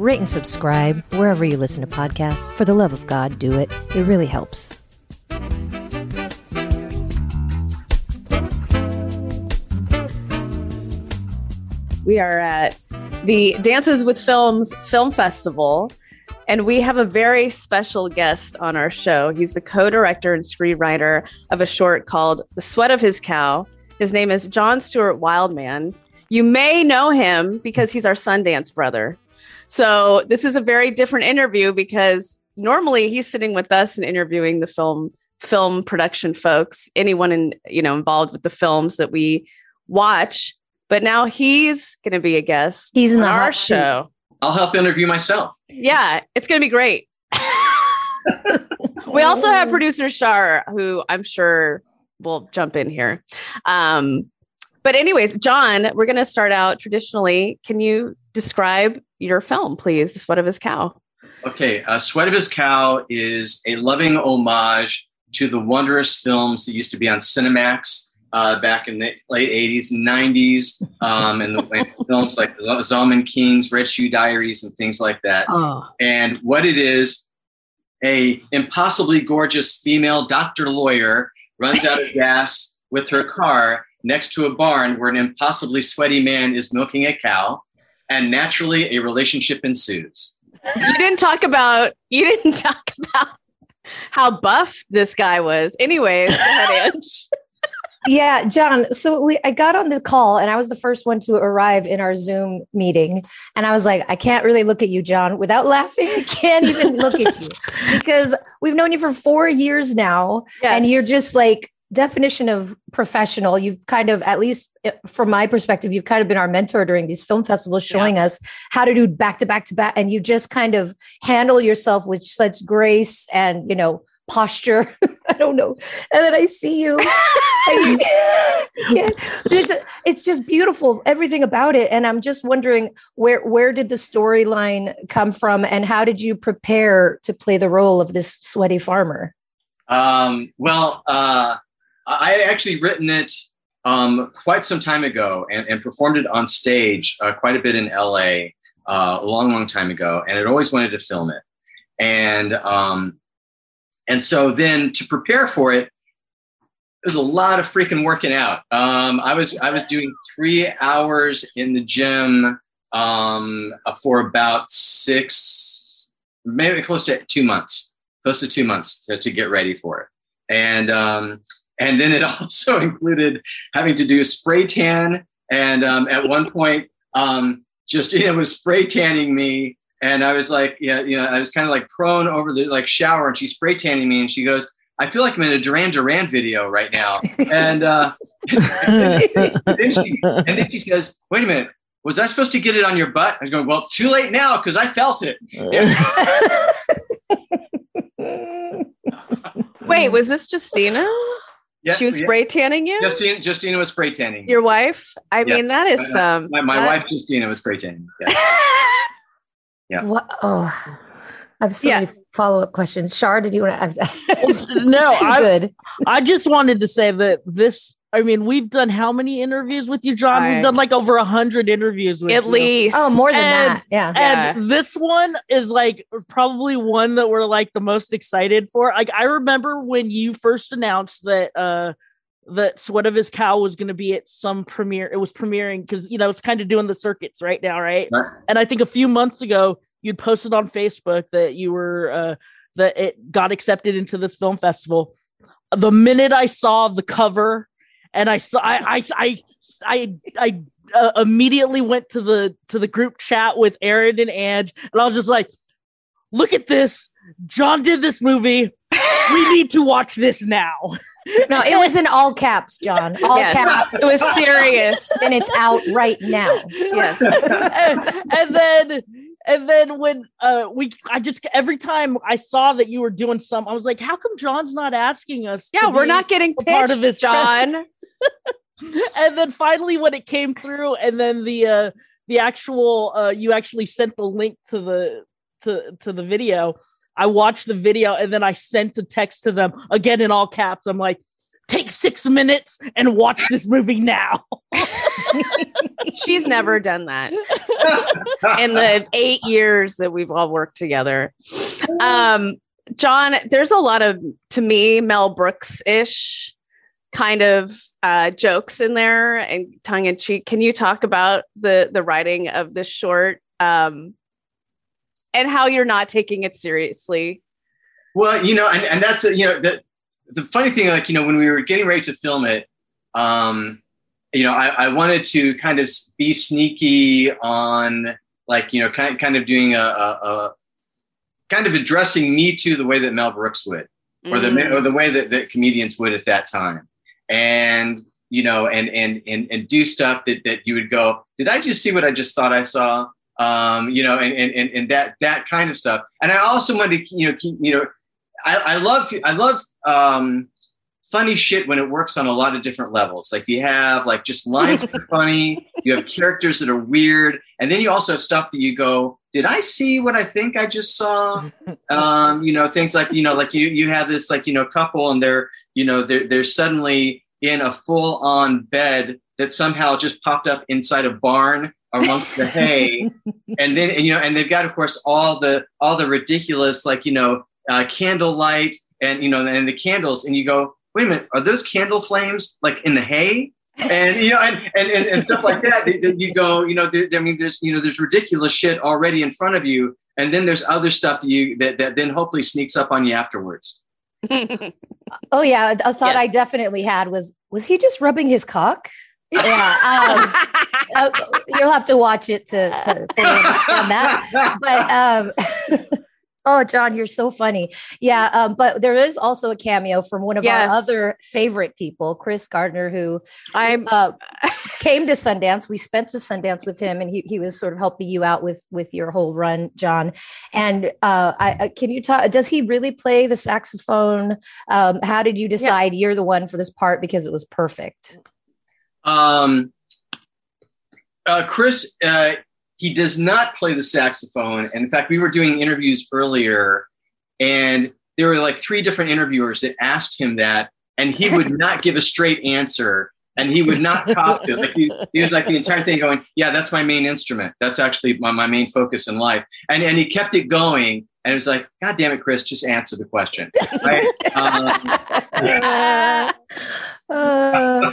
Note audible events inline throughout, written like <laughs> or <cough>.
rate and subscribe wherever you listen to podcasts. For the love of God, do it. It really helps. We are at the Dances with Films Film Festival, and we have a very special guest on our show. He's the co director and screenwriter of a short called The Sweat of His Cow. His name is John Stewart Wildman. You may know him because he's our Sundance brother. So, this is a very different interview because normally he's sitting with us and interviewing the film film production folks anyone in you know involved with the films that we watch. But now he's going to be a guest He's in our show. I'll help interview myself. yeah it's going to be great. <laughs> We also have producer shar who i'm sure will jump in here. Um, but anyways john we're going to start out traditionally. Can you describe your film please the sweat of his cow. Okay, uh, Sweat of His Cow is a loving homage to the wondrous films that used to be on Cinemax uh, back in the late 80s and 90s, um, and the and <laughs> films like the Zalman King's Red Shoe Diaries and things like that. oh. And what it is, a impossibly gorgeous female doctor lawyer runs out of <laughs> gas with her car next to a barn where an impossibly sweaty man is milking a cow, and naturally a relationship ensues. you didn't talk about you didn't <laughs> talk about how buff this guy was anyways go ahead, <laughs> Ange. Yeah, John. So we, I got on the call and I was the first one to arrive in our Zoom meeting. And I was like, I can't really look at you, John, without <laughs> laughing. I can't even look at you because we've known you for four years now. and you're just like definition of professional you've kind of at least eh, from my perspective you've kind of been our mentor during these film festivals showing us how to do back to back to back and you just kind of handle yourself with such grace and you know posture. <laughs> I don't know. And then i see you you- <laughs> <laughs> yeah, it's, it's just beautiful everything about it. And i'm just wondering where where did the storyline come from and how did you prepare to play the role of this sweaty farmer? Um, well, uh, I had actually written it um, quite some time ago and, and performed it on stage uh, quite a bit in LA uh, a long, long time ago, and had always wanted to film it. And um, and so then to prepare for it, there's a lot of freaking working out. Um, I was I was doing three hours in the gym um, for about six, maybe close to two months close to two months to, to get ready for it. And um, and then it <laughs> also included having to do a spray tan. And um, at one point, um, Justina <laughs> was spray tanning me, and I was like, yeah, you know, I was kind of like prone over the like shower, and she's spray tanning me, and she goes. I feel like I'm in a Duran Duran video right now, <laughs> and, uh, and, then she, and then she says, "Wait a minute, was I supposed to get it on your butt?" I was going, "Well, it's too late now because I felt it." wait was this justina Yeah, she was yeah. spray tanning you Justina, Justina was spray tanning. your wife i Yeah. mean that is um my, my that- wife Justina was spray tanning. Yeah. <laughs> Yeah. What? Oh, I have so Yeah. many follow up questions. Shar, did you want <laughs> to? No, I- good. I just wanted to say that this. I mean, we've done how many interviews with you, John? I- We've done like over a hundred interviews with at you. least Oh, more than And- that. Yeah. And this one is like probably one that we're like the most excited for. Like I remember when you first announced that uh that Sweat of His Cow was going to be at some premiere. It was premiering because you know it's kind of doing the circuits right now, right? Right. And I think a few months ago you'd posted on Facebook that you were uh that it got accepted into this film festival. The minute I saw the cover and I saw I I I I, I uh, immediately went to the to the group chat with Erin and Ange, and I was just like, "Look at this! John did this movie. We <laughs> need to watch this now." No, it was in all caps, John. All Yes. caps. it was serious And it's out right now. yes and, and then and then when uh we I just every time I saw that you were doing some, I was like, how come John's not asking us? Yeah, we're not getting a part of this John. <laughs> and then finally when it came through and then the uh the actual uh you actually sent the link to the to to the video. I watched the video and then i sent a text to them again in all caps. I'm like take six minutes and watch this movie now. <laughs> She's never done that. In the eight years that we've all worked together. Um, John, there's a lot of, to me, Mel Brooks ish kind of uh, jokes in there and tongue in cheek. Can you talk about the the writing of this short um, and how you're not taking it seriously? Well, you know, and, and that's a, you know the the funny thing, like you know, when we were getting ready to film it, um, you know, I, I wanted to kind of be sneaky on like you know, kind kind of doing a, a, a kind of addressing Me Too the way that Mel Brooks would, or the Mhm. or the way that, that comedians would at that time, and you know, and and and and do stuff that that you would go, did I just see what I just thought I saw? Um, you know, and and and, and that that kind of stuff. And I also wanted to, you know, keep, you know, I, I love I love um, funny shit when it works on a lot of different levels. Like you have like just lines that are <laughs> funny, you have characters that are weird, and then you also have stuff that you go, did I see what I think I just saw? <laughs> Um, you know, things like you know, like you you have this like you know couple and they're you know they're they're suddenly in a full on bed that somehow just popped up inside a barn amongst the <laughs> hay. And then and, you know and they've got of course all the all the ridiculous like you know uh, candlelight and you know and the candles. And you go wait a minute are those candle flames like in the hay? And you know and and, and, and stuff like that. You go you know there, I mean there's you know there's ridiculous shit already in front of you. And then there's other stuff that you that, that then hopefully sneaks up on you afterwards <laughs> Oh yeah, a thought I definitely had was was he just rubbing his cock? Yeah, um, uh, you'll have to watch it to, to fully <laughs> that. But um, <laughs> oh, John, you're so funny. Yeah, um, but there is also a cameo from one of Yes. our other favorite people, Chris Gardner, who I'm uh, <laughs> came to Sundance. We spent the Sundance with him, and he he was sort of helping you out with with your whole run, John. And uh, I, I can you talk? Does he really play the saxophone? Um, how did you decide you're the one for this part because it was perfect? Um, uh, Chris, uh, he does not play the saxophone. And in fact, we were doing interviews earlier, and there were like three different interviewers that asked him that, and he would <laughs> not give a straight answer. And he would not cop to it. Like he, he was like the entire thing going, Yeah, that's my main instrument. That's actually my, my main focus in life. And and he kept it going. And it was like, God damn it, Chris, just answer the question. Right. <laughs> <laughs> um, Uh,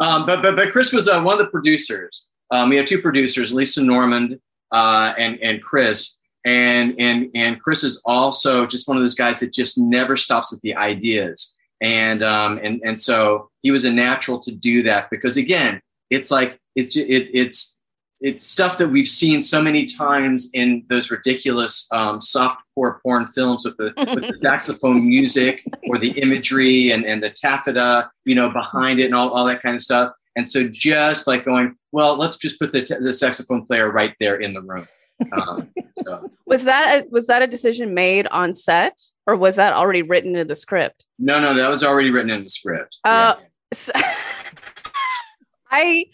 um, but, but but Chris was uh, one of the producers. Um, we have two producers, Lisa Normand uh, and and Chris, and and and Chris is also just one of those guys that just never stops with the ideas, and um, and and so he was a natural to do that because again, it's like it's it, it's it's stuff that we've seen so many times in those ridiculous um, softcore porn films with the, with the <laughs> saxophone music or the imagery and, and the taffeta, you know, behind it and all, all that kind of stuff. And so just like going, well, let's just put the, t- the saxophone player right there in the room. Um, <laughs> so, was that a, was that a decision made on set or was that already written into the script? no, no, that was already written in the script. Uh, S- <laughs> I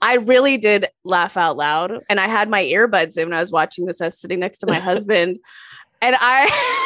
I really did laugh out loud and I had my earbuds in when I was watching this. I was sitting next to my husband and I <laughs>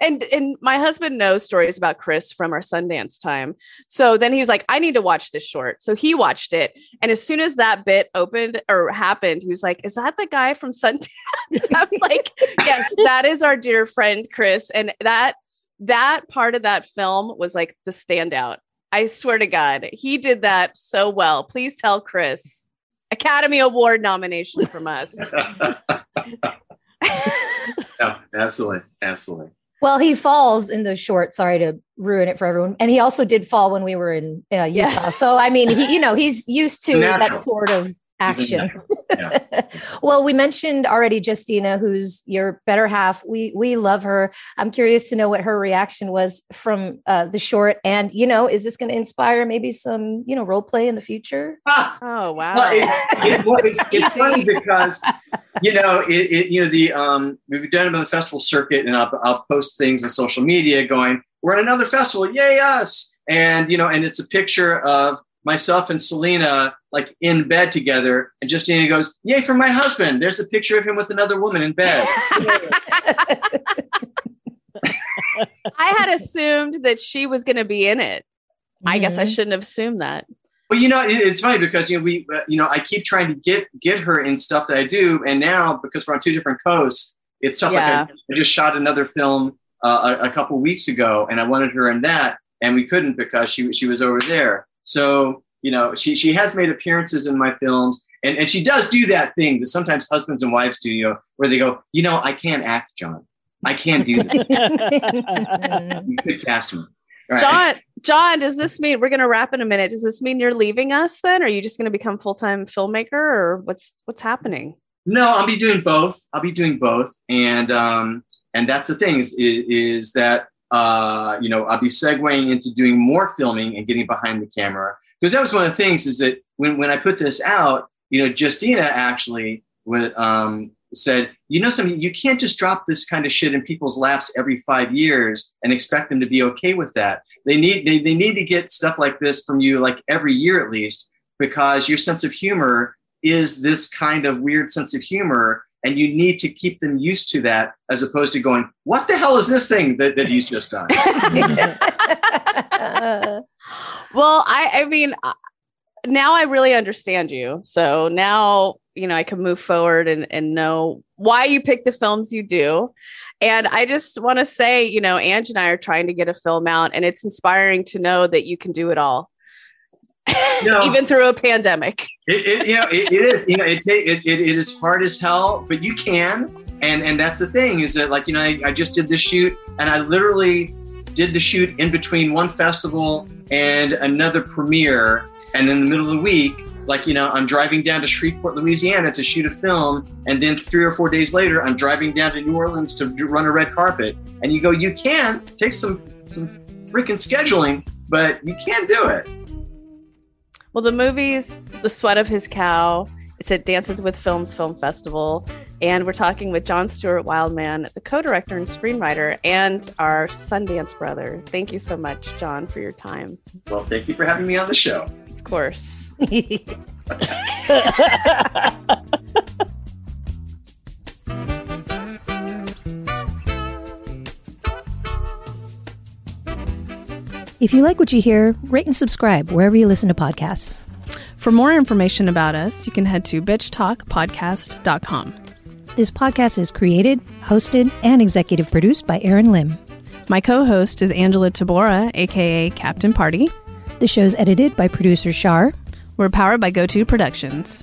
and and my husband knows stories about Chris from our Sundance time. So then he was like, I need to watch this short. So he watched it. And as soon as that bit opened or happened, he was like, Is that the guy from Sundance? <laughs> I was like, Yes, that is our dear friend Chris. And that that part of that film was like the standout. I swear to God, he did that so well. Please tell Chris. Academy Award nomination from us. <laughs> Yeah, absolutely, absolutely. Well, he falls in the short. Sorry to ruin it for everyone. And he also did fall when we were in uh, Utah. Yes. So I mean, he you know he's used to that sort of action. Yeah. <laughs> well, we mentioned already Justina, who's your better half. We we love her. I'm curious to know what her reaction was from uh, the short, and you know, is this going to inspire maybe some you know role play in the future? Ah, Oh wow. well, it, it, well, it's, it's <laughs> funny because you know, it, it, you know the um, we've done it on the festival circuit, and I'll, I'll post things on social media going, "We're at another festival, yay us!" And you know, and it's a picture of myself and Selena like in bed together, and Justina goes, "Yay for my husband!" There's a picture of him with another woman in bed. <laughs> I had assumed that she was going to be in it. I guess I Mhm. shouldn't have assumed that. Well, you know, it, it's funny because you know we, uh, you know, I keep trying to get get her in stuff that I do, and now because we're on two different coasts, it's just Yeah. like I, I just shot another film uh, a, a couple weeks ago, and I wanted her in that, and we couldn't because she she was over there. So you know, she she has made appearances in my films, and and she does do that thing that sometimes husbands and wives do, you know, where they go, you know, I can't act, John, I can't do that. <laughs> you could cast me. Right. John, John, does this mean we're going to wrap in a minute? Does this mean you're leaving us then? Or are you just going to become full time filmmaker, or what's what's happening? No, I'll be doing both. I'll be doing both, and um, and that's the thing is is, is that uh, you know I'll be segueing into doing more filming and getting behind the camera because that was one of the things is that when when I put this out, you know, Justina actually would um, said, you know, something you can't just drop this kind of shit in people's laps every five years and expect them to be okay with that. They need they they need to get stuff like this from you like every year at least because your sense of humor is this kind of weird sense of humor and you need to keep them used to that as opposed to going what the hell is this thing that, that he's just done <laughs> Well, I I mean, uh, now I really understand you. So now you know I can move forward and and know why you pick the films you do. And I just want to say, you know, Ange and I are trying to get a film out, and it's inspiring to know that you can do it all, <laughs> No. even through a pandemic. it, it, you know it, it is you know it, it, it is hard as hell but you can and and that's the thing is that like you know I, I just did this shoot and i literally did the shoot in between one festival and another premiere and in the middle of the week like you know i'm driving down to shreveport louisiana to shoot a film and then three or four days later i'm driving down to new orleans to run a red carpet and you go you can take some some freaking scheduling but you can't do it Well, the movie's The Sweat of His Cow. It's at Dances with Films Film Festival. And we're talking with John Stewart Wildman, the co director and screenwriter, and our Sundance brother. Thank you so much, John, for your time. well thank you for having me on the show course. <laughs> if you like what you hear, rate and subscribe wherever you listen to podcasts. For more information about us, you can head to bitchtalkpodcast.com. This podcast is created, hosted, and executive produced by Erin Lim. My co host is Angela Tabora, aka Captain Party. The show's edited by producer Shar. We're powered by GoTo Productions.